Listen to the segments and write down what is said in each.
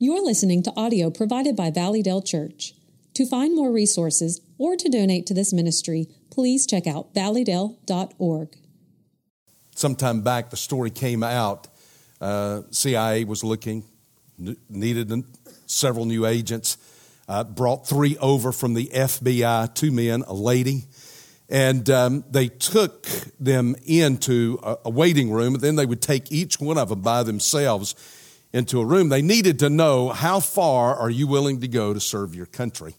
You're listening to audio provided by Valleydale Church. To find more resources or to donate to this ministry, please check out valleydale.org. Sometime back, the story came out. Uh, CIA was looking, needed several new agents, uh, brought three over from the FBI, two men, a lady, and um, they took them into a, a waiting room, and then they would take each one of them by themselves into a room, they needed to know how far are you willing to go to serve your country.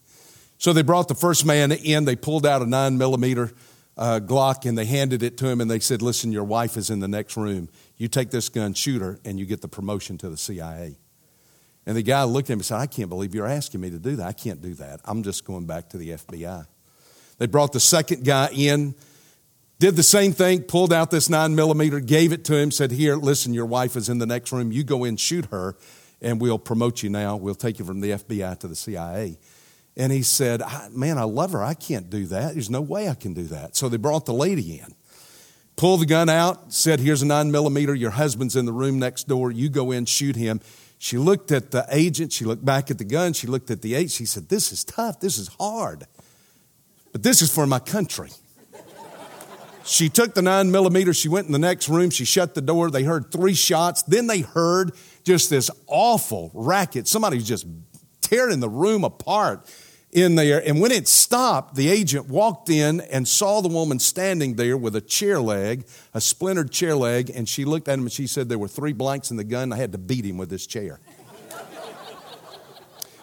So they brought the first man in, they pulled out a nine millimeter uh, Glock and they handed it to him and they said, Listen, your wife is in the next room. You take this gun, shoot her, and you get the promotion to the CIA. And the guy looked at him and said, I can't believe you're asking me to do that. I can't do that. I'm just going back to the FBI. They brought the second guy in did the same thing, pulled out this nine millimeter, gave it to him, said, Here, listen, your wife is in the next room. You go in, shoot her, and we'll promote you now. We'll take you from the FBI to the CIA. And he said, Man, I love her. I can't do that. There's no way I can do that. So they brought the lady in, pulled the gun out, said, Here's a nine millimeter. Your husband's in the room next door. You go in, shoot him. She looked at the agent. She looked back at the gun. She looked at the agent. She said, This is tough. This is hard. But this is for my country. She took the nine millimeter, she went in the next room, she shut the door. They heard three shots. Then they heard just this awful racket. Somebody was just tearing the room apart in there. And when it stopped, the agent walked in and saw the woman standing there with a chair leg, a splintered chair leg, and she looked at him and she said there were three blanks in the gun. I had to beat him with this chair.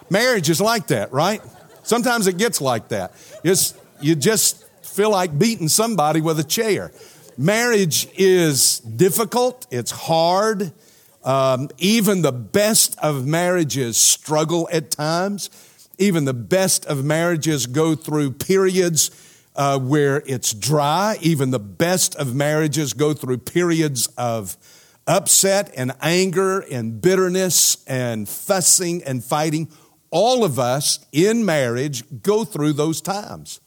Marriage is like that, right? Sometimes it gets like that. It's, you just feel like beating somebody with a chair. Marriage is difficult, it's hard. Um, even the best of marriages struggle at times. Even the best of marriages go through periods uh, where it's dry. Even the best of marriages go through periods of upset and anger and bitterness and fussing and fighting. All of us in marriage go through those times.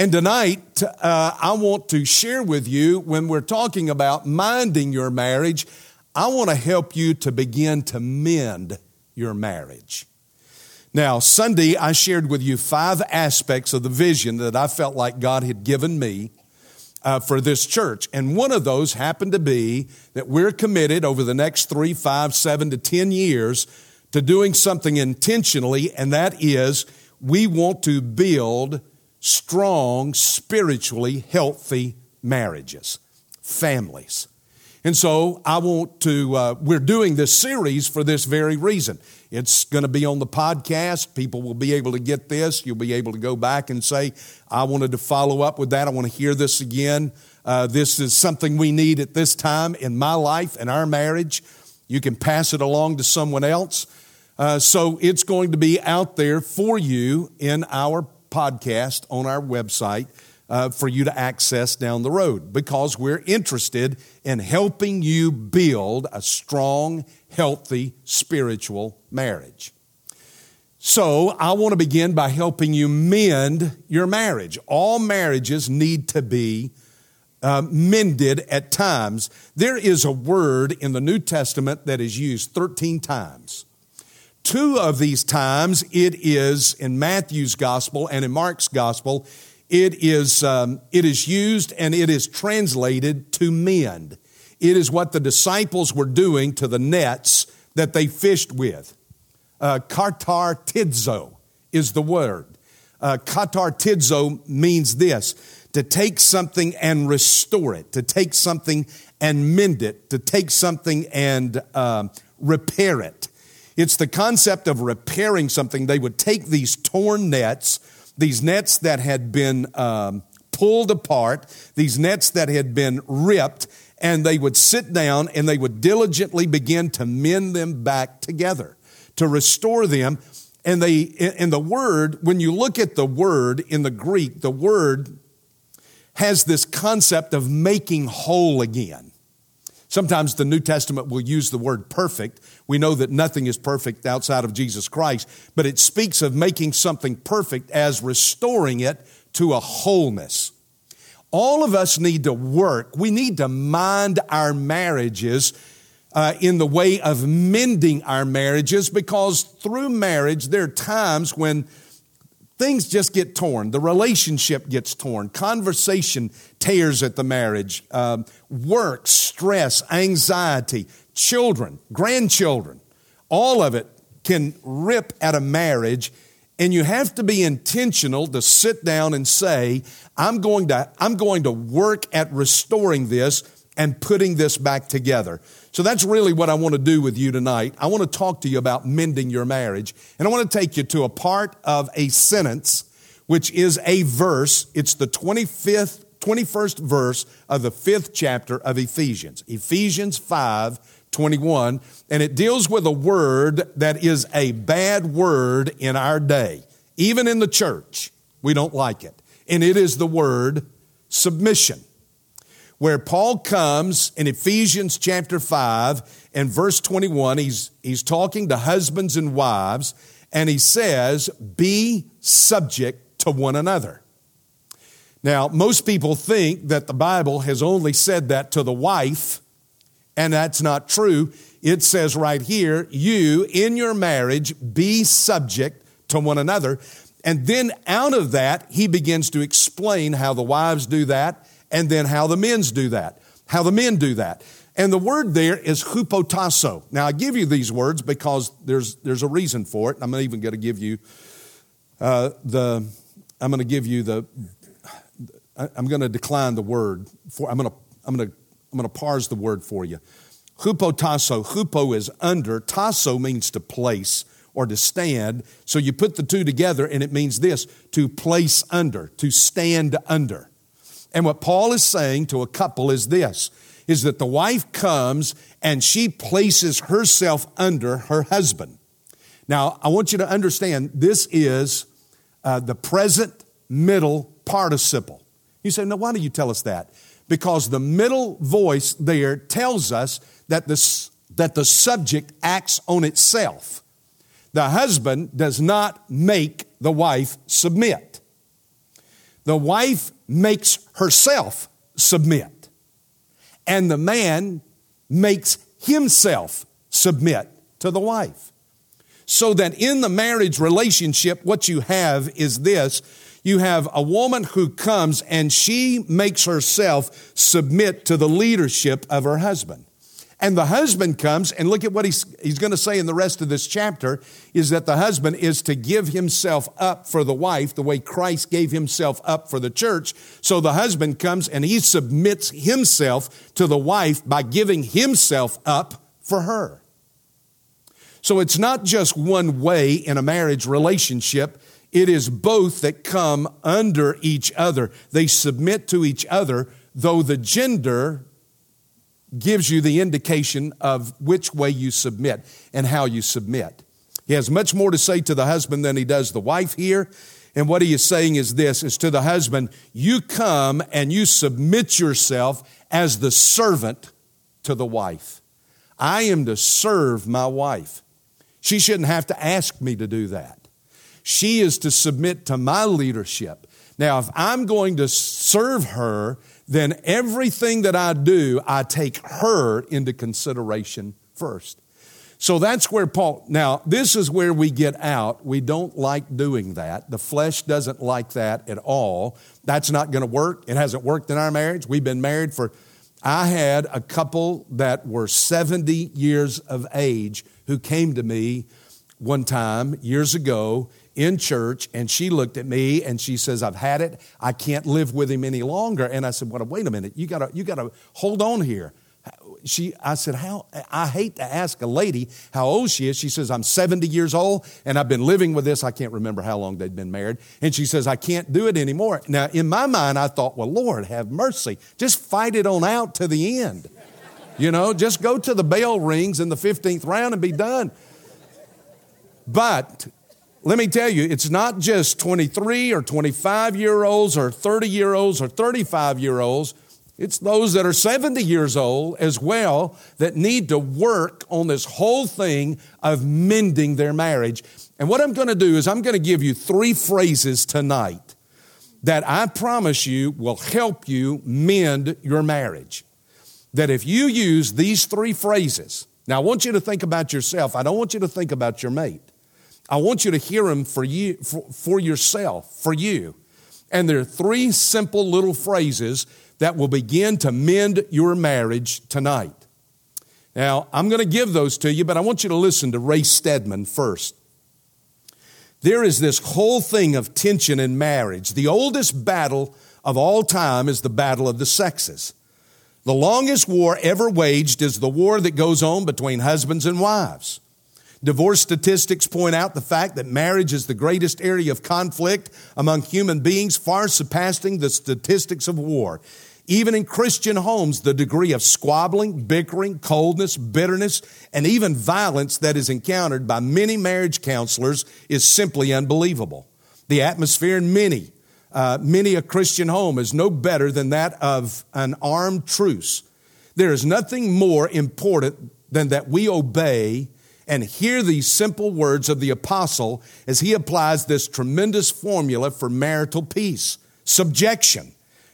And tonight, uh, I want to share with you when we're talking about minding your marriage, I want to help you to begin to mend your marriage. Now, Sunday, I shared with you five aspects of the vision that I felt like God had given me uh, for this church. And one of those happened to be that we're committed over the next three, five, seven to 10 years to doing something intentionally, and that is we want to build strong, spiritually healthy marriages, families. And so I want to, uh, we're doing this series for this very reason. It's going to be on the podcast. People will be able to get this. You'll be able to go back and say, I wanted to follow up with that. I want to hear this again. Uh, this is something we need at this time in my life and our marriage. You can pass it along to someone else. Uh, so it's going to be out there for you in our podcast on our website uh, for you to access down the road because we're interested in helping you build a strong, healthy, spiritual marriage. So, I want to begin by helping you mend your marriage. All marriages need to be uh, mended at times. There is a word in the New Testament that is used 13 times. Two of these times, it is in Matthew's gospel and in Mark's gospel, it is, um, it is used and it is translated to mend. It is what the disciples were doing to the nets that they fished with. Uh, katartizo is the word. Uh, katartizo means this to take something and restore it, to take something and mend it, to take something and uh, repair it. It's the concept of repairing something. They would take these torn nets, these nets that had been um, pulled apart, these nets that had been ripped, and they would sit down and they would diligently begin to mend them back together, to restore them. And they, in the word, when you look at the word in the Greek, the word has this concept of making whole again. Sometimes the New Testament will use the word perfect. We know that nothing is perfect outside of Jesus Christ, but it speaks of making something perfect as restoring it to a wholeness. All of us need to work. We need to mind our marriages uh, in the way of mending our marriages because through marriage, there are times when things just get torn. The relationship gets torn. Conversation tears at the marriage. Um, work, stress, anxiety, children, grandchildren, all of it can rip at a marriage. And you have to be intentional to sit down and say, I'm going to, I'm going to work at restoring this and putting this back together. So that's really what I want to do with you tonight. I want to talk to you about mending your marriage. And I want to take you to a part of a sentence, which is a verse. It's the 25th, 21st verse of the fifth chapter of Ephesians. Ephesians 5, 21. And it deals with a word that is a bad word in our day. Even in the church, we don't like it. And it is the word submission where Paul comes in Ephesians chapter 5 and verse 21. He's, he's talking to husbands and wives, and he says, Be subject to one another. Now, most people think that the Bible has only said that to the wife, and that's not true. It says right here, You in your marriage be subject to one another. And then out of that, he begins to explain how the wives do that and then how the men's do that. How the men do that. And the word there is hupotasso. Now I give you these words because there's there's a reason for it. I'm even going to give you uh, the I'm going to give you the I'm going to decline the word for I'm going to I'm going to I'm going to parse the word for you. Hupotasso. Hupo is under. Tasso means to place or to stand. So you put the two together and it means this to place under, to stand under. And what Paul is saying to a couple is this is that the wife comes and she places herself under her husband. Now, I want you to understand this is uh, the present middle participle. You say, no, why do you tell us that? Because the middle voice there tells us that the, that the subject acts on itself. The husband does not make the wife submit. The wife makes herself submit, and the man makes himself submit to the wife. So that in the marriage relationship, what you have is this you have a woman who comes and she makes herself submit to the leadership of her husband. And the husband comes, and look at what he's, he's going to say in the rest of this chapter is that the husband is to give himself up for the wife the way Christ gave himself up for the church. So the husband comes and he submits himself to the wife by giving himself up for her. So it's not just one way in a marriage relationship. It is both that come under each other. They submit to each other, though the gender gives you the indication of which way you submit and how you submit. He has much more to say to the husband than he does the wife here. And what he is saying is this is to the husband, you come and you submit yourself as the servant to the wife. I am to serve my wife. She shouldn't have to ask me to do that. She is to submit to my leadership. Now, if I'm going to serve her, then everything that I do, I take her into consideration first. So that's where Paul, now this is where we get out. We don't like doing that. The flesh doesn't like that at all. That's not going to work. It hasn't worked in our marriage. We've been married for, I had a couple that were 70 years of age who came to me one time years ago in church and she looked at me and she says, I've had it. I can't live with him any longer. And I said, well, wait a minute. You gotta, you gotta hold on here. She, I said, how, I hate to ask a lady how old she is. She says, I'm 70 years old and I've been living with this. I can't remember how long they'd been married. And she says, I can't do it anymore. Now, in my mind, I thought, well, Lord, have mercy. Just fight it on out to the end. You know, just go to the bell rings in the 15th round and be done. But let me tell you, it's not just 23 or 25 year olds or 30 year olds or 35 year olds. It's those that are 70 years old as well that need to work on this whole thing of mending their marriage. And what I'm going to do is I'm going to give you three phrases tonight that I promise you will help you mend your marriage. that if you use these three phrases, now I want you to think about yourself. I don't want you to think about your mate. I want you to hear them for you, for, for yourself, for you. And there are three simple little phrases that will begin to mend your marriage tonight. Now, I'm going to give those to you, but I want you to listen to Ray Stedman first. There is this whole thing of tension in marriage. The oldest battle of all time is the battle of the sexes. The longest war ever waged is the war that goes on between husbands and wives. Divorce statistics point out the fact that marriage is the greatest area of conflict among human beings, far surpassing the statistics of war. Even in Christian homes, the degree of squabbling, bickering, coldness, bitterness, and even violence that is encountered by many marriage counselors is simply unbelievable. The atmosphere in many, uh, many a Christian home is no better than that of an armed truce. There is nothing more important than that we obey and hear these simple words of the apostle as he applies this tremendous formula for marital peace subjection.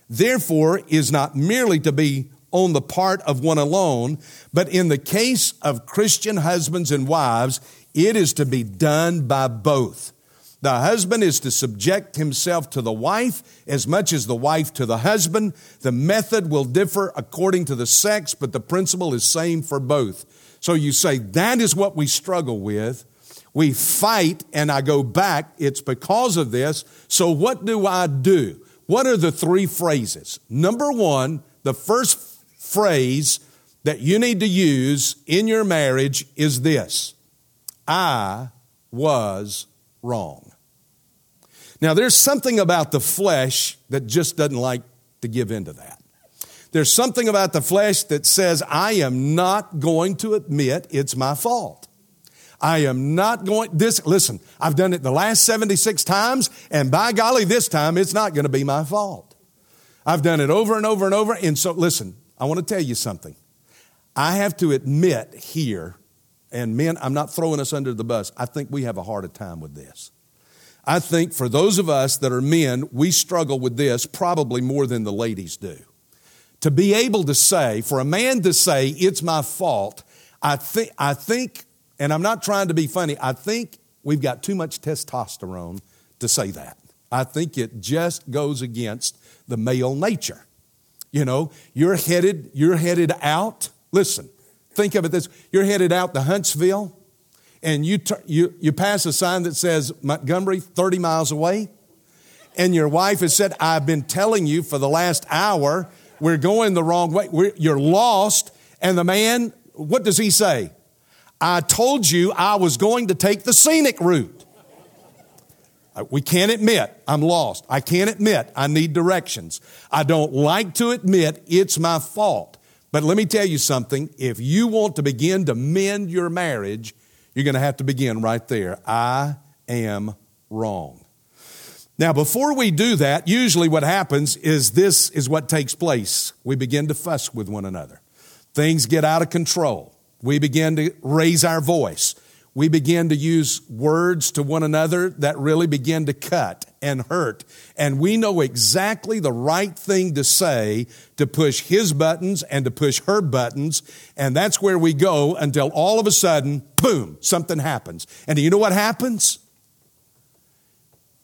Therefore, is not merely to be on the part of one alone, but in the case of Christian husbands and wives, it is to be done by both. The husband is to subject himself to the wife as much as the wife to the husband. The method will differ according to the sex, but the principle is same for both. So you say, that is what we struggle with. We fight, and I go back. It's because of this. So what do I do? What are the three phrases? Number one, the first phrase that you need to use in your marriage is this I was wrong. Now, there's something about the flesh that just doesn't like to give into that. There's something about the flesh that says, I am not going to admit it's my fault. I am not going, this, listen, I've done it the last 76 times, and by golly, this time it's not going to be my fault. I've done it over and over and over. And so, listen, I want to tell you something. I have to admit here, and men, I'm not throwing us under the bus, I think we have a harder time with this. I think for those of us that are men, we struggle with this probably more than the ladies do to be able to say, for a man to say, it's my fault, I think, I think, and I'm not trying to be funny, I think we've got too much testosterone to say that. I think it just goes against the male nature. You know, you're headed, you're headed out. Listen, think of it this you're headed out to Huntsville, and you, you, you pass a sign that says Montgomery 30 miles away, and your wife has said, I've been telling you for the last hour we're going the wrong way. We're, you're lost. And the man, what does he say? I told you I was going to take the scenic route. Uh, we can't admit I'm lost. I can't admit I need directions. I don't like to admit it's my fault. But let me tell you something. If you want to begin to mend your marriage, you're going to have to begin right there. I am wrong. Now, before we do that, usually what happens is this is what takes place. We begin to fuss with one another. Things get out of control. We begin to raise our voice. We begin to use words to one another that really begin to cut and hurt. And we know exactly the right thing to say to push his buttons and to push her buttons. And that's where we go until all of a sudden, boom, something happens. And do you know what happens?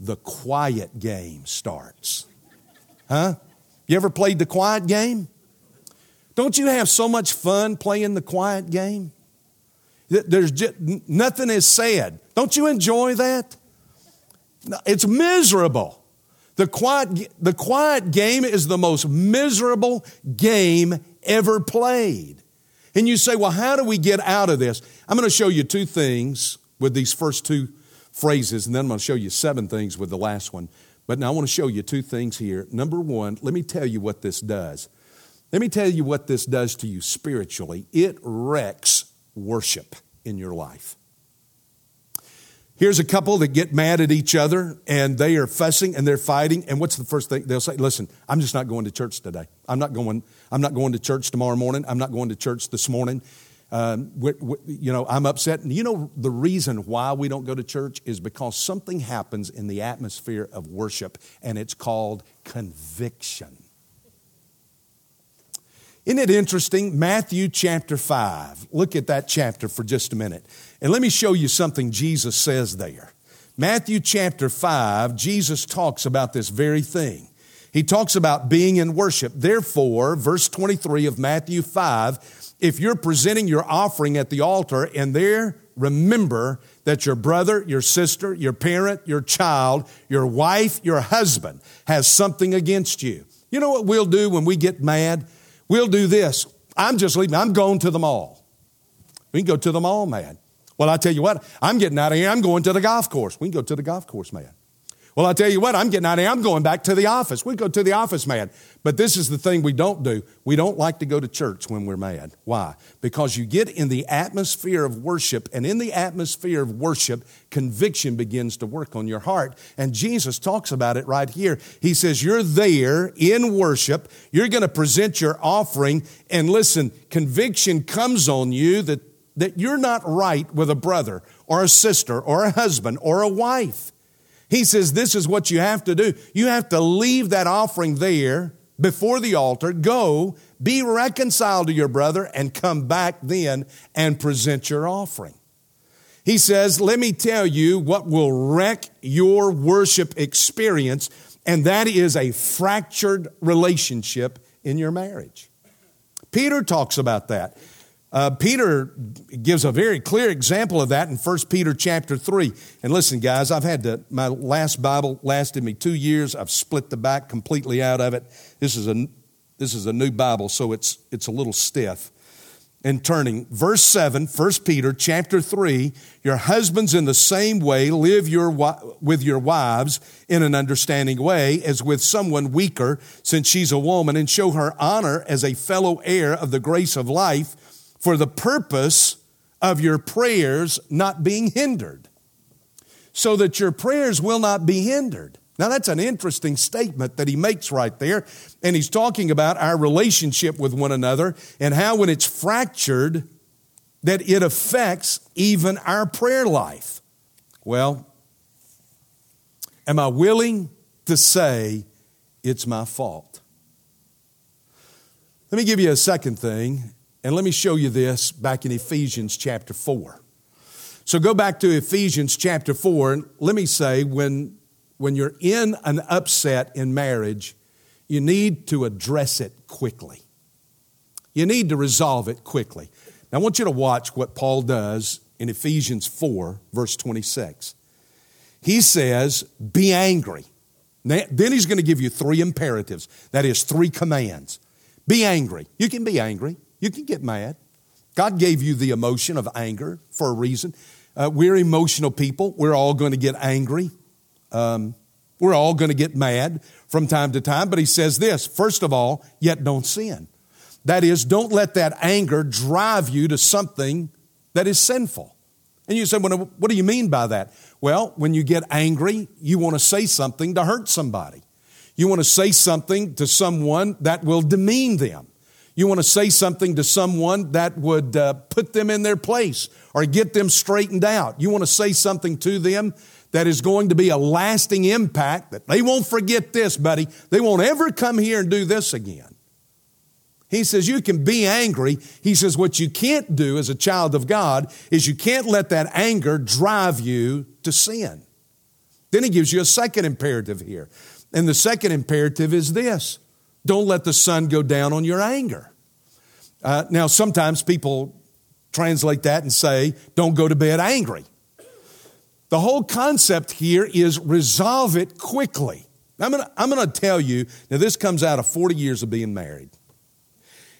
The quiet game starts. Huh? You ever played the quiet game? Don't you have so much fun playing the quiet game? There's just, nothing is said. Don't you enjoy that? It's miserable. The quiet, the quiet game is the most miserable game ever played. And you say, well, how do we get out of this? I'm going to show you two things with these first two phrases, and then I'm going to show you seven things with the last one. But now I want to show you two things here. Number one, let me tell you what this does. Let me tell you what this does to you spiritually. It wrecks worship in your life. Here's a couple that get mad at each other and they are fussing and they're fighting. And what's the first thing they'll say? Listen, I'm just not going to church today. I'm not going, I'm not going to church tomorrow morning. I'm not going to church this morning. Um, we, we, you know, I'm upset. And you know, the reason why we don't go to church is because something happens in the atmosphere of worship, and it's called conviction. Isn't it interesting? Matthew chapter 5. Look at that chapter for just a minute. And let me show you something Jesus says there. Matthew chapter 5, Jesus talks about this very thing. He talks about being in worship. Therefore, verse 23 of Matthew 5, if you're presenting your offering at the altar and there remember that your brother, your sister, your parent, your child, your wife, your husband has something against you. You know what we'll do when we get mad? We'll do this. I'm just leaving. I'm going to the mall. We can go to the mall mad. Well, I tell you what, I'm getting out of here. I'm going to the golf course. We can go to the golf course mad. Well, I tell you what, I'm getting out of here. I'm going back to the office. We go to the office mad. But this is the thing we don't do. We don't like to go to church when we're mad. Why? Because you get in the atmosphere of worship, and in the atmosphere of worship, conviction begins to work on your heart. And Jesus talks about it right here. He says, You're there in worship. You're going to present your offering. And listen, conviction comes on you that, that you're not right with a brother or a sister or a husband or a wife. He says, This is what you have to do. You have to leave that offering there before the altar, go, be reconciled to your brother, and come back then and present your offering. He says, Let me tell you what will wreck your worship experience, and that is a fractured relationship in your marriage. Peter talks about that. Uh, Peter gives a very clear example of that in 1 Peter chapter 3. And listen, guys, I've had to, my last Bible lasted me two years. I've split the back completely out of it. This is a, this is a new Bible, so it's, it's a little stiff. And turning, verse 7, 1 Peter chapter 3, your husbands in the same way live your, with your wives in an understanding way as with someone weaker, since she's a woman, and show her honor as a fellow heir of the grace of life for the purpose of your prayers not being hindered. So that your prayers will not be hindered. Now, that's an interesting statement that he makes right there. And he's talking about our relationship with one another and how, when it's fractured, that it affects even our prayer life. Well, am I willing to say it's my fault? Let me give you a second thing and let me show you this back in Ephesians chapter 4. So go back to Ephesians chapter 4, and let me say when, when you're in an upset in marriage, you need to address it quickly. You need to resolve it quickly. Now, I want you to watch what Paul does in Ephesians 4, verse 26. He says, Be angry. Now, Then he's going to give you three imperatives that is, three commands. Be angry. You can be angry. You can get mad. God gave you the emotion of anger for a reason. Uh, we're emotional people. We're all going to get angry. Um, we're all going to get mad from time to time. But he says this first of all, yet don't sin. That is, don't let that anger drive you to something that is sinful. And you say, well, what do you mean by that? Well, when you get angry, you want to say something to hurt somebody. You want to say something to someone that will demean them. You want to say something to someone that would uh, put them in their place or get them straightened out. You want to say something to them that is going to be a lasting impact that they won't forget this, buddy. They won't ever come here and do this again. He says you can be angry. He says what you can't do as a child of God is you can't let that anger drive you to sin. Then he gives you a second imperative here. And the second imperative is this don't let the sun go down on your anger. Uh, now, sometimes people translate that and say, don't go to bed angry. The whole concept here is resolve it quickly. I'm to I'm going to tell you, now this comes out of 40 years of being married.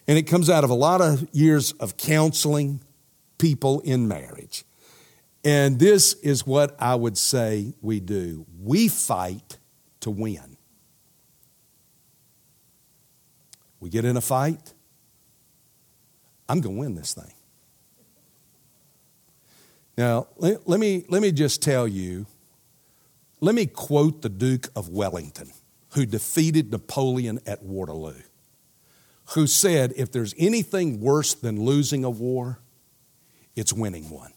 And it comes out of a lot of years of counseling people in marriage. And this is what I would say we do we fight to win. We get in a fight, I'm going to win this thing. Now, let, let, me, let me just tell you, let me quote the Duke of Wellington, who defeated Napoleon at Waterloo, who said, if there's anything worse than losing a war, it's winning one.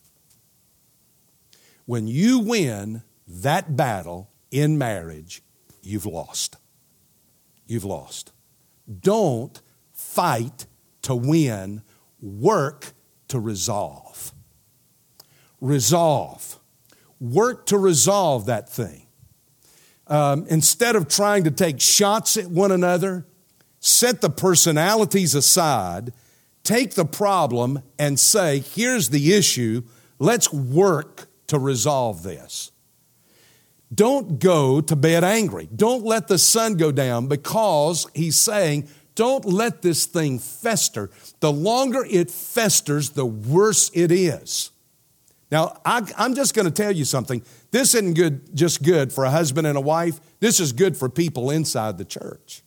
When you win that battle in marriage, you've lost. You've lost. Don't fight to win, work to resolve. Resolve. Work to resolve that thing. Um, instead of trying to take shots at one another, set the personalities aside, take the problem and say, here's the issue, let's work to resolve this. Don't go to bed angry. Don't let the sun go down because he's saying, don't let this thing fester. The longer it festers, the worse it is. Now, I, am just going to tell you something. This isn't good, just good for a husband and a wife. This is good for people inside the church.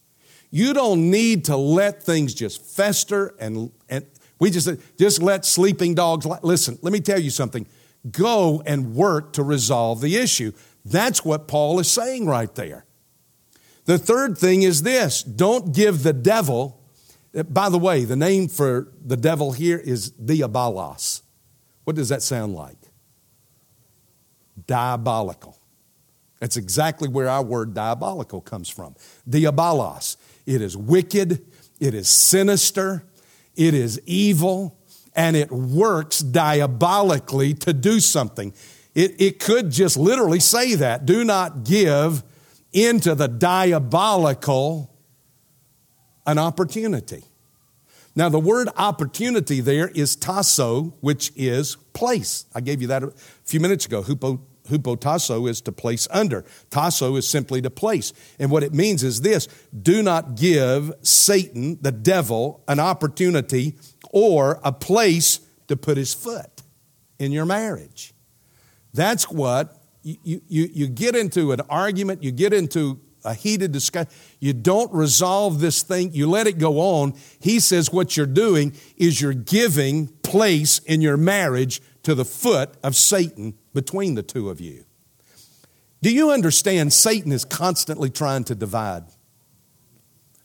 You don't need to let things just fester and, and we just, just let sleeping dogs. Listen, let me tell you something. Go and work to resolve the issue. That's what Paul is saying right there. The third thing is this don't give the devil, eh, by the way, the name for the devil here is diabolos. What does that sound like? Diabolical. That's exactly where our word diabolical comes from. Diabolos. It is wicked, it is sinister, it is evil, and it works diabolically to do something. It, it could just literally say that. Do not give into the diabolical an opportunity. Now, the word opportunity there is tasso, which is place. I gave you that a few minutes ago. Hupo, hupotasso is to place under. Tasso is simply to place. And what it means is this do not give Satan, the devil, an opportunity or a place to put his foot in your marriage. That's what you, you, you get into an argument, you get into a heated discussion, you don't resolve this thing, you let it go on. He says what you're doing is you're giving place in your marriage to the foot of Satan between the two of you. Do you understand Satan is constantly trying to divide?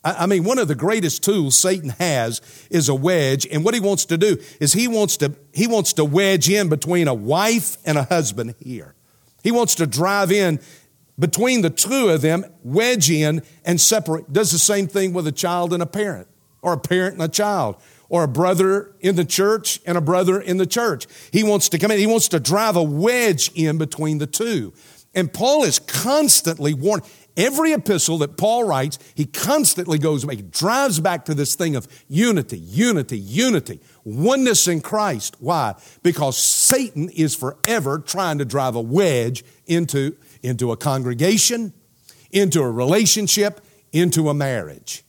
I mean, one of the greatest tools Satan has is a wedge, and what he wants to do is he wants to he wants to wedge in between a wife and a husband here. He wants to drive in between the two of them, wedge in and separate. Does the same thing with a child and a parent, or a parent and a child, or a brother in the church and a brother in the church. He wants to come in. He wants to drive a wedge in between the two. And Paul is constantly warning. Every epistle that Paul writes, he constantly goes he drives back to this thing of unity, unity, unity, oneness in Christ. Why? Because Satan is forever trying to drive a wedge into, into a congregation, into a relationship, into a marriage.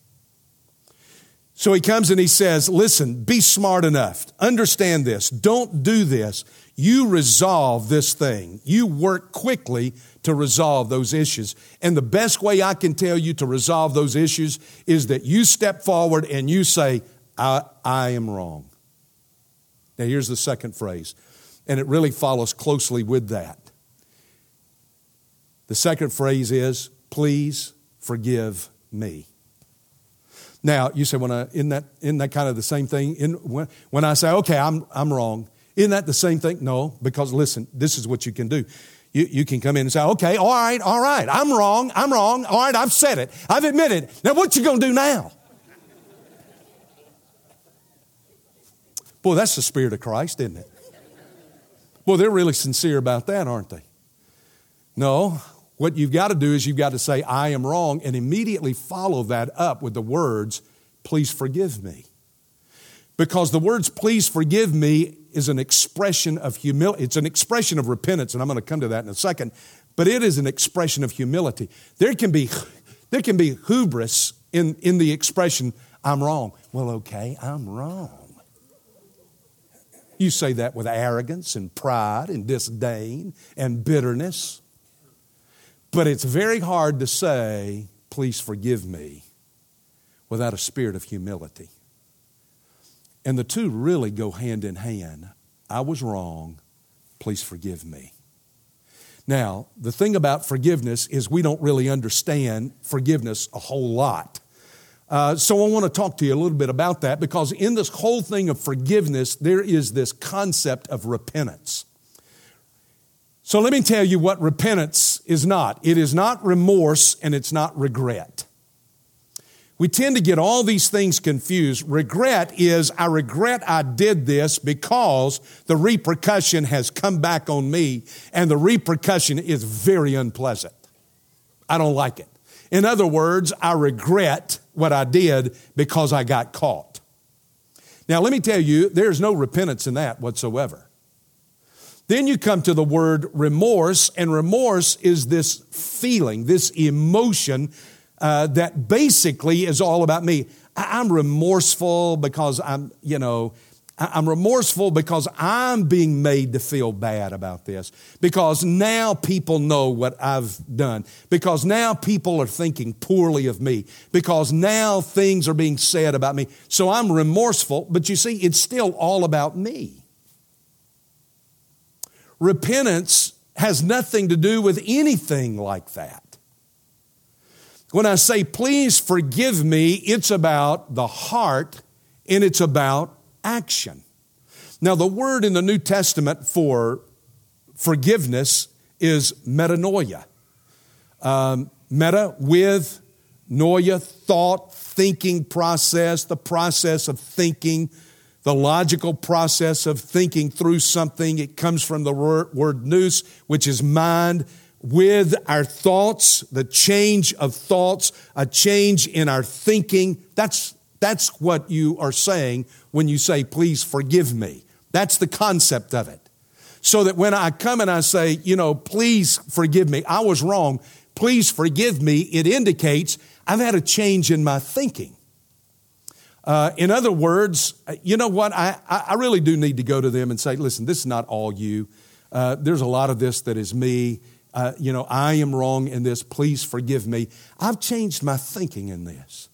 So he comes and he says, Listen, be smart enough. Understand this. Don't do this. You resolve this thing. You work quickly to resolve those issues. And the best way I can tell you to resolve those issues is that you step forward and you say, I, I am wrong. Now, here's the second phrase, and it really follows closely with that. The second phrase is, please forgive me. Now, you say, when I, isn't, that, isn't that kind of the same thing? In, when, when I say, okay, I'm, I'm wrong, isn't that the same thing? No, because listen, this is what you can do. You, you can come in and say, okay, all right, all right, I'm wrong, I'm wrong, all right, I've said it, I've admitted. Now what you gonna do now? Boy, that's the Spirit of Christ, isn't it? Boy, they're really sincere about that, aren't they? No, what you've got to do is you've got to say, I am wrong, and immediately follow that up with the words, please forgive me. Because the words, please forgive me, is an expression of humility. It's an expression of repentance, and I'm going to come to that in a second. But it is an expression of humility. There can be, there can be hubris in, in the expression, I'm wrong. Well, okay, I'm wrong. You say that with arrogance and pride and disdain and bitterness. But it's very hard to say, please forgive me, without a spirit of humility. And the two really go hand in hand. I was wrong. Please forgive me. Now, the thing about forgiveness is we don't really understand forgiveness a whole lot. Uh, so I want to talk to you a little bit about that because in this whole thing of forgiveness, there is this concept of repentance. So let me tell you what repentance is not. It is not remorse and it's not regret. We tend to get all these things confused. Regret is, I regret I did this because the repercussion has come back on me, and the repercussion is very unpleasant. I don't like it. In other words, I regret what I did because I got caught. Now, let me tell you, there's no repentance in that whatsoever. Then you come to the word remorse, and remorse is this feeling, this emotion uh, that basically is all about me. I'm remorseful because I'm, you know, I'm remorseful because I'm being made to feel bad about this. Because now people know what I've done. Because now people are thinking poorly of me. Because now things are being said about me. So I'm remorseful, but you see, it's still all about me. Repentance has nothing to do with anything like that. When I say, please forgive me, it's about the heart and it's about action. Now, the word in the New Testament for forgiveness is metanoia. Um, meta with noia, thought, thinking process, the process of thinking the logical process of thinking through something. It comes from the word nous, which is mind. With our thoughts, the change of thoughts, a change in our thinking. That's, that's what you are saying when you say, please forgive me. That's the concept of it. So that when I come and I say, you know, please forgive me, I was wrong, please forgive me, it indicates I've had a change in my thinking. Uh, in other words, uh, you know what? I, I really do need to go to them and say, listen, this is not all you. Uh, there's a lot of this that is me. Uh, you know, I am wrong in this. Please forgive me. I've changed my thinking in this.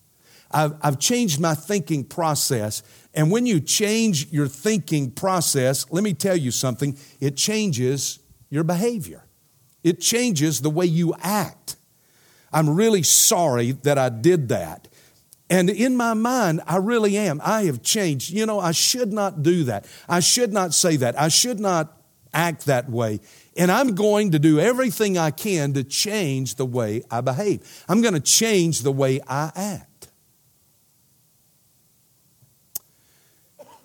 I've, I've changed my thinking process. And when you change your thinking process, let me tell you something, it changes your behavior, it changes the way you act. I'm really sorry that I did that. And in my mind, I really am. I have changed. You know, I should not do that. I should not say that. I should not act that way. And I'm going to do everything I can to change the way I behave. I'm going to change the way I act.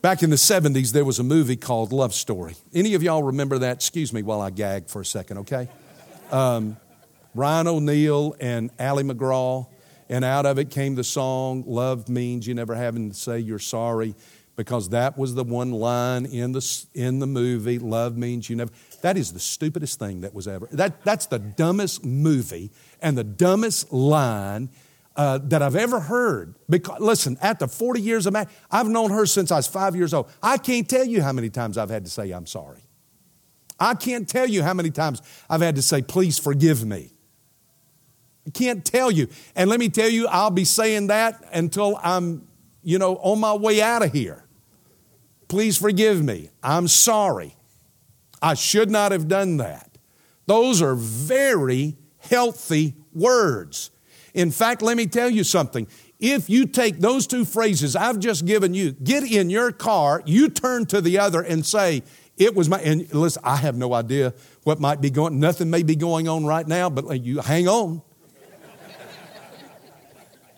Back in the 70s, there was a movie called Love Story. Any of y'all remember that? Excuse me while I gag for a second, okay? Um, Ryan O'Neal and Ali MacGraw. and out of it came the song, Love Means You Never Having to Say You're Sorry, because that was the one line in the, in the movie, Love Means You Never. That is the stupidest thing that was ever. That, that's the dumbest movie and the dumbest line uh, that I've ever heard. Because, listen, after 40 years of marriage, I've known her since I was five years old. I can't tell you how many times I've had to say, I'm sorry. I can't tell you how many times I've had to say, please forgive me. I can't tell you. And let me tell you, I'll be saying that until I'm, you know, on my way out of here. Please forgive me. I'm sorry. I should not have done that. Those are very healthy words. In fact, let me tell you something. If you take those two phrases I've just given you, get in your car, you turn to the other and say, It was my, and listen, I have no idea what might be going, nothing may be going on right now, but you hang on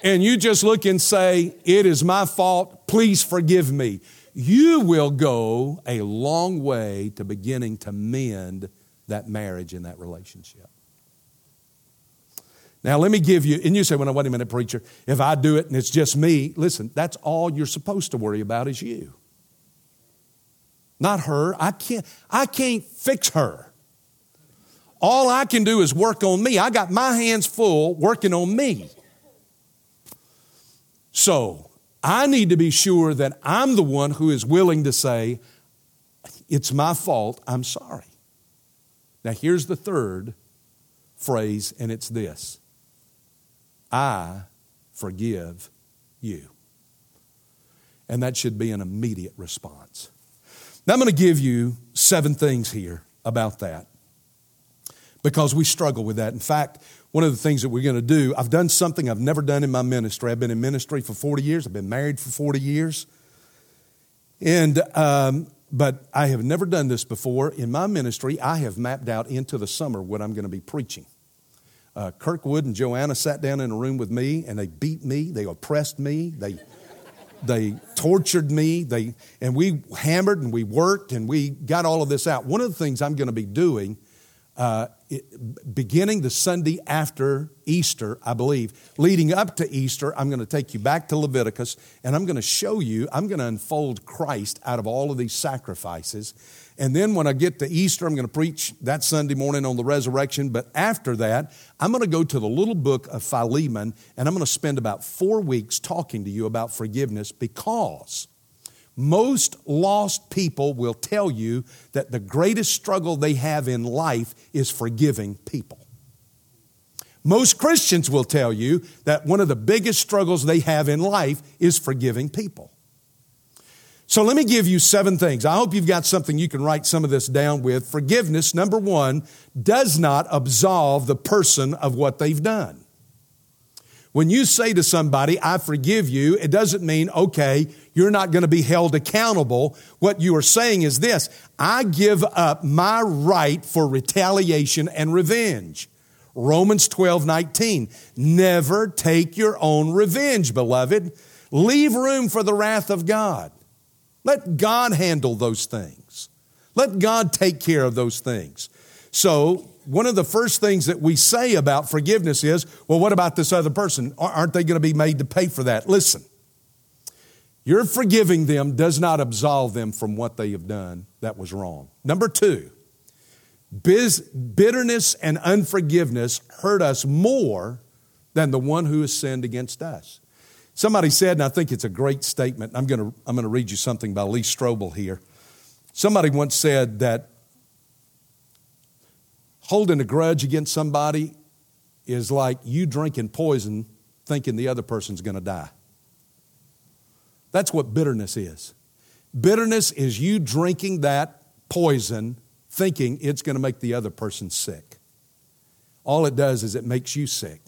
and you just look and say, It is my fault, please forgive me, you will go a long way to beginning to mend that marriage and that relationship. Now, let me give you, and you say, well, wait a minute, preacher, if I do it and it's just me, listen, that's all you're supposed to worry about is you. Not her. I can't, I can't fix her. All I can do is work on me. I got my hands full working on me. So I need to be sure that I'm the one who is willing to say, It's my fault, I'm sorry. Now, here's the third phrase, and it's this I forgive you. And that should be an immediate response. Now, I'm going to give you seven things here about that because we struggle with that. In fact, one of the things that we're going to do, I've done something I've never done in my ministry. I've been in ministry for 40 years, I've been married for 40 years. And, um, but I have never done this before. In my ministry, I have mapped out into the summer what I'm going to be preaching. uh, Kirkwood and Joanna sat down in a room with me and they beat me, they oppressed me, they, they tortured me, they, and we hammered and we worked and we got all of this out. One of the things I'm going to be doing uh, beginning the Sunday after Easter, I believe, leading up to Easter, I'm going to take you back to Leviticus and I'm going to show you, I'm going to unfold Christ out of all of these sacrifices. And then when I get to Easter, I'm going to preach that Sunday morning on the resurrection. But after that, I'm going to go to the little book of Philemon and I'm going to spend about four weeks talking to you about forgiveness because most lost people will tell you that the greatest struggle they have in life is forgiving people. Most Christians will tell you that one of the biggest struggles they have in life is forgiving people. So let me give you seven things. I hope you've got something you can write some of this down with. Forgiveness, number one, does not absolve the person of what they've done. When you say to somebody, I forgive you, it doesn't mean, okay, you're not going to be held accountable. What you are saying is this I give up my right for retaliation and revenge. Romans 12, 19. Never take your own revenge, beloved. Leave room for the wrath of God. Let God handle those things. Let God take care of those things. So one of the first things that we say about forgiveness is, well, what about this other person? Aren't they going to be made to pay for that? Listen, your forgiving them does not absolve them from what they have done that was wrong. Number two, bitterness and unforgiveness hurt us more than the one who has sinned against us. Somebody said, and I think it's a great statement, I'm going to, I'm going to read you something by Lee Strobel here. Somebody once said that holding a grudge against somebody is like you drinking poison thinking the other person's going to die. That's what bitterness is. Bitterness is you drinking that poison thinking it's going to make the other person sick. All it does is it makes you sick.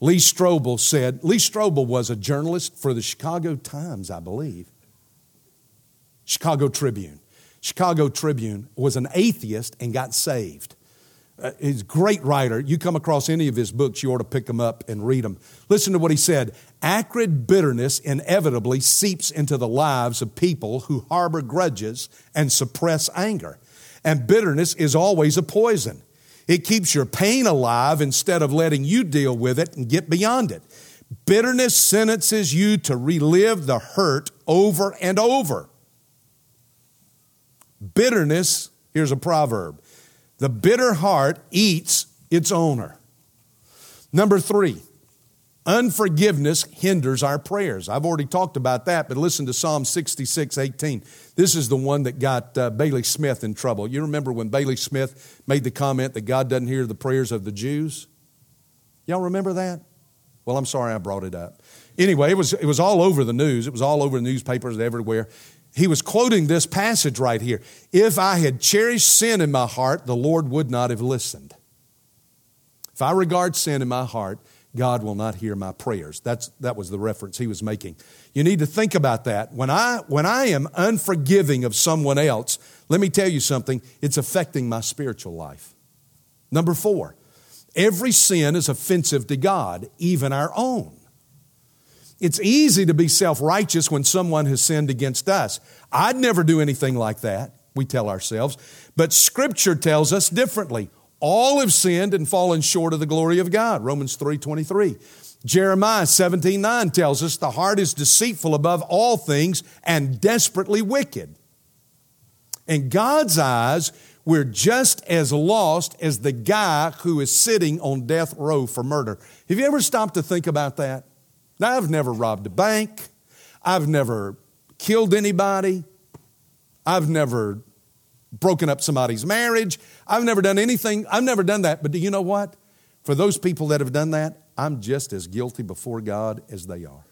Lee Strobel said, Lee Strobel was a journalist for the Chicago Times, I believe. Chicago Tribune. Chicago Tribune was an atheist and got saved. Uh, he's a great writer. You come across any of his books, you ought to pick them up and read them. Listen to what he said. Acrid bitterness inevitably seeps into the lives of people who harbor grudges and suppress anger. And bitterness is always a poison. It keeps your pain alive instead of letting you deal with it and get beyond it. Bitterness sentences you to relive the hurt over and over. Bitterness, here's a proverb the bitter heart eats its owner. Number three, unforgiveness hinders our prayers. I've already talked about that, but listen to Psalm 66 18. This is the one that got uh, Bailey Smith in trouble. You remember when Bailey Smith made the comment that God doesn't hear the prayers of the Jews? Y'all remember that? Well, I'm sorry I brought it up. Anyway, it was, it was all over the news. It was all over the newspapers everywhere he was quoting this passage right here. If I had cherished sin in my heart, the Lord would not have listened. If I regard sin in my heart, God will not hear my prayers. That's, that was the reference he was making. You need to think about that. When I, when I am unforgiving of someone else, let me tell you something, it's affecting my spiritual life. Number four, every sin is offensive to God, even our own. It's easy to be self righteous when someone has sinned against us. I'd never do anything like that, we tell ourselves. But Scripture tells us differently. All have sinned and fallen short of the glory of God. Romans 3 23. Jeremiah 17 9 tells us the heart is deceitful above all things and desperately wicked. In God's eyes, we're just as lost as the guy who is sitting on death row for murder. Have you ever stopped to think about that? Now, I've never robbed a bank. I've never killed anybody. I've never broken up somebody's marriage. I've never done anything. I've never done that. But do you know what? For those people that have done that, I'm just as guilty before God as they are.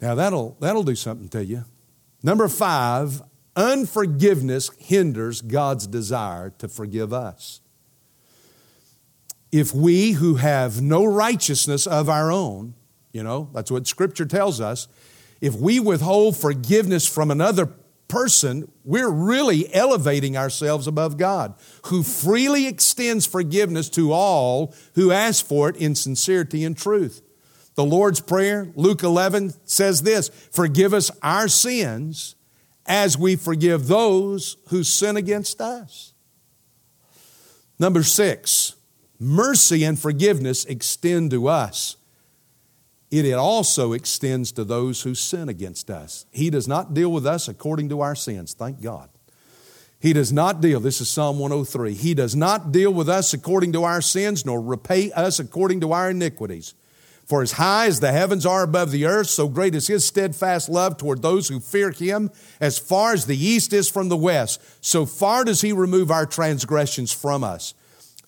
Now, that'll, that'll do something to you. Number five, unforgiveness hinders God's desire to forgive us if we who have no righteousness of our own, you know, that's what Scripture tells us, if we withhold forgiveness from another person, we're really elevating ourselves above God, who freely extends forgiveness to all who ask for it in sincerity and truth. The Lord's Prayer, Luke 11, says this Forgive us our sins as we forgive those who sin against us. Number six, mercy and forgiveness extend to us. It also extends to those who sin against us. He does not deal with us according to our sins, thank God. He does not deal, this is Psalm 103. He does not deal with us according to our sins, nor repay us according to our iniquities. For as high as the heavens are above the earth, so great is his steadfast love toward those who fear him. As far as the east is from the west, so far does he remove our transgressions from us.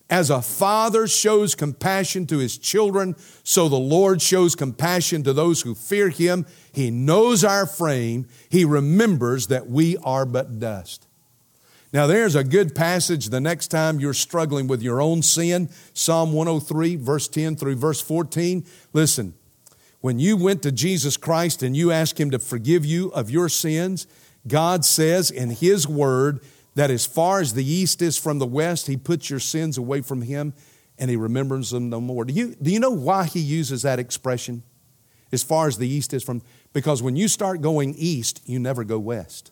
As a father shows compassion to his children, so the Lord shows compassion to those who fear him. He knows our frame. He remembers that we are but dust. Now, there's a good passage the next time you're struggling with your own sin Psalm 103, verse 10 through verse 14. Listen, when you went to Jesus Christ and you asked Him to forgive you of your sins, God says in His Word that as far as the east is from the west, He puts your sins away from Him and He remembers them no more. Do you, do you know why He uses that expression? As far as the east is from, because when you start going east, you never go west.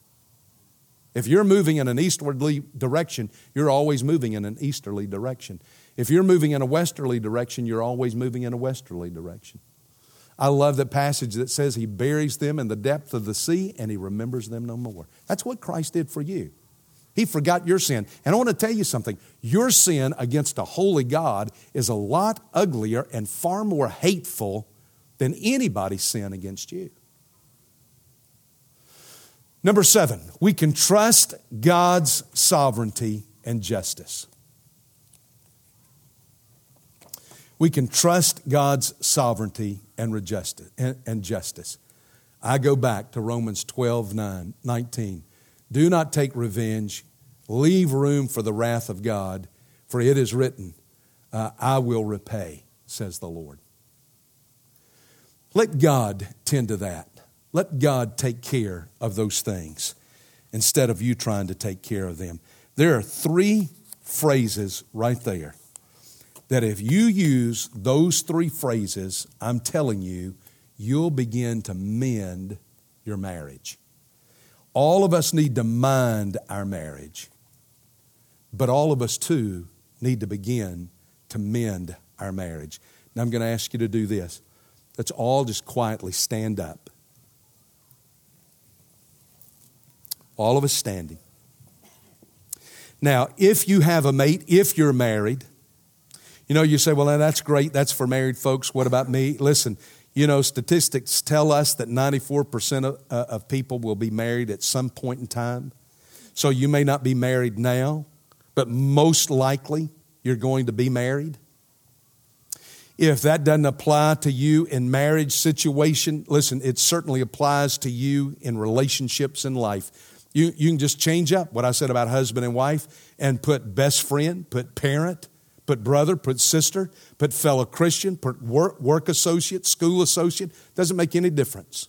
If you're moving in an easterly direction, you're always moving in an easterly direction. If you're moving in a westerly direction, you're always moving in a westerly direction. I love the passage that says he buries them in the depth of the sea and he remembers them no more. That's what Christ did for you. He forgot your sin. And I want to tell you something your sin against a holy God is a lot uglier and far more hateful than anybody's sin against you. Number seven, we can trust God's sovereignty and justice. We can trust God's sovereignty and justice. I go back to Romans 12 9, 19. Do not take revenge, leave room for the wrath of God, for it is written, uh, I will repay, says the Lord. Let God tend to that. Let God take care of those things instead of you trying to take care of them. There are three phrases right there that if you use those three phrases, I'm telling you, you'll begin to mend your marriage. All of us need to mind our marriage, but all of us too need to begin to mend our marriage. Now I'm going to ask you to do this. Let's all just quietly stand up. all of us standing. Now, if you have a mate, if you're married, you know, you say, well, now that's great. That's for married folks. What about me? Listen, you know, statistics tell us that 94% of, uh, of people will be married at some point in time. So you may not be married now, but most likely you're going to be married. If that doesn't apply to you in marriage situation, listen, it certainly applies to you in relationships in life. You, you can just change up what I said about husband and wife and put best friend, put parent, put brother, put sister, put fellow Christian, put work, work associate, school associate. Doesn't make any difference.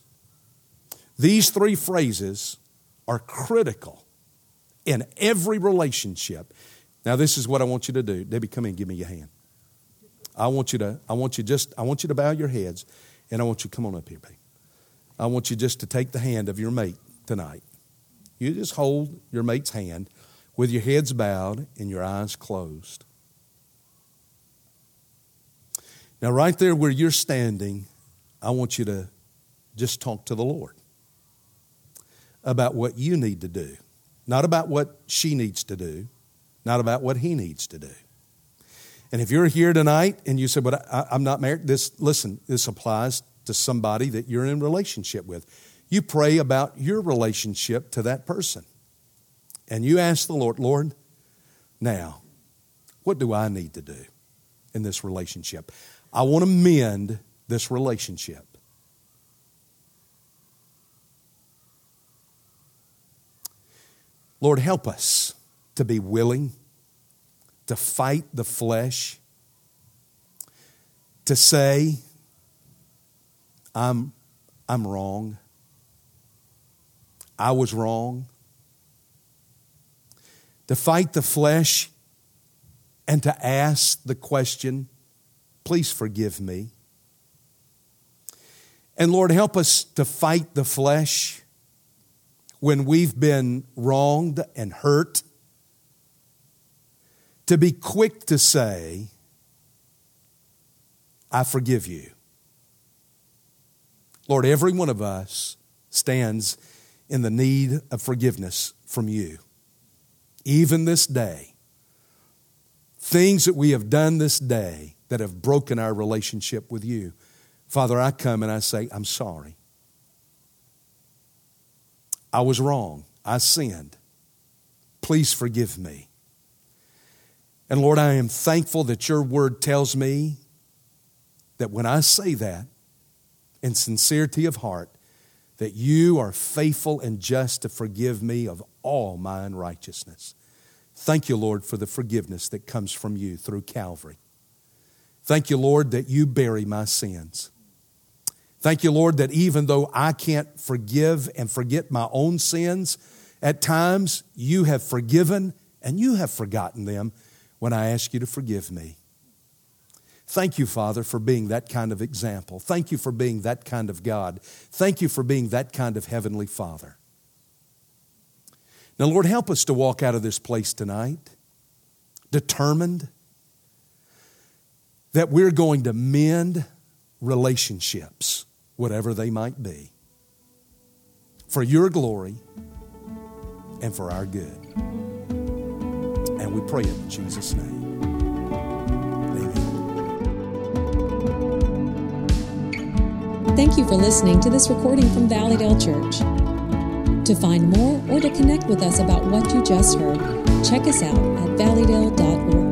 These three phrases are critical in every relationship. Now, this is what I want you to do. Debbie, come in, give me your hand. I want you to, I want you just, I want you to bow your heads, and I want you, come on up here, babe. I want you just to take the hand of your mate tonight. You just hold your mate's hand with your heads bowed and your eyes closed. Now, right there where you're standing, I want you to just talk to the Lord about what you need to do, not about what she needs to do, not about what he needs to do. And if you're here tonight and you say, "But I, am not married," this listen, this applies to somebody that you're in relationship with. You pray about your relationship to that person. And you ask the Lord, Lord, now, what do I need to do in this relationship? I want to mend this relationship. Lord, help us to be willing to fight the flesh, to say, I'm, I'm wrong. I was wrong. to fight the flesh and to ask the question, please forgive me. And Lord, help us to fight the flesh when we've been wronged and hurt, to be quick to say, I forgive you. Lord, every one of us stands in the need of forgiveness from you. Even this day, things that we have done this day that have broken our relationship with you. Father, I come and I say, I'm sorry. I was wrong. I sinned. Please forgive me. And Lord, I am thankful that your word tells me that when I say that in sincerity of heart, that you are faithful and just to forgive me of all my unrighteousness. Thank you, Lord, for the forgiveness that comes from you through Calvary. Thank you, Lord, that you bury my sins. Thank you, Lord, that even though I can't forgive and forget my own sins, at times you have forgiven and you have forgotten them when I ask you to forgive me. Thank you, Father, for being that kind of example. Thank you for being that kind of God. Thank you for being that kind of Heavenly Father. Now, Lord, help us to walk out of this place tonight determined that we're going to mend relationships, whatever they might be, for your glory and for our good. And we pray it in Jesus' name. Thank you for listening to this recording from Valleydale Church. To find more or to connect with us about what you just heard, check us out at valleydale.org.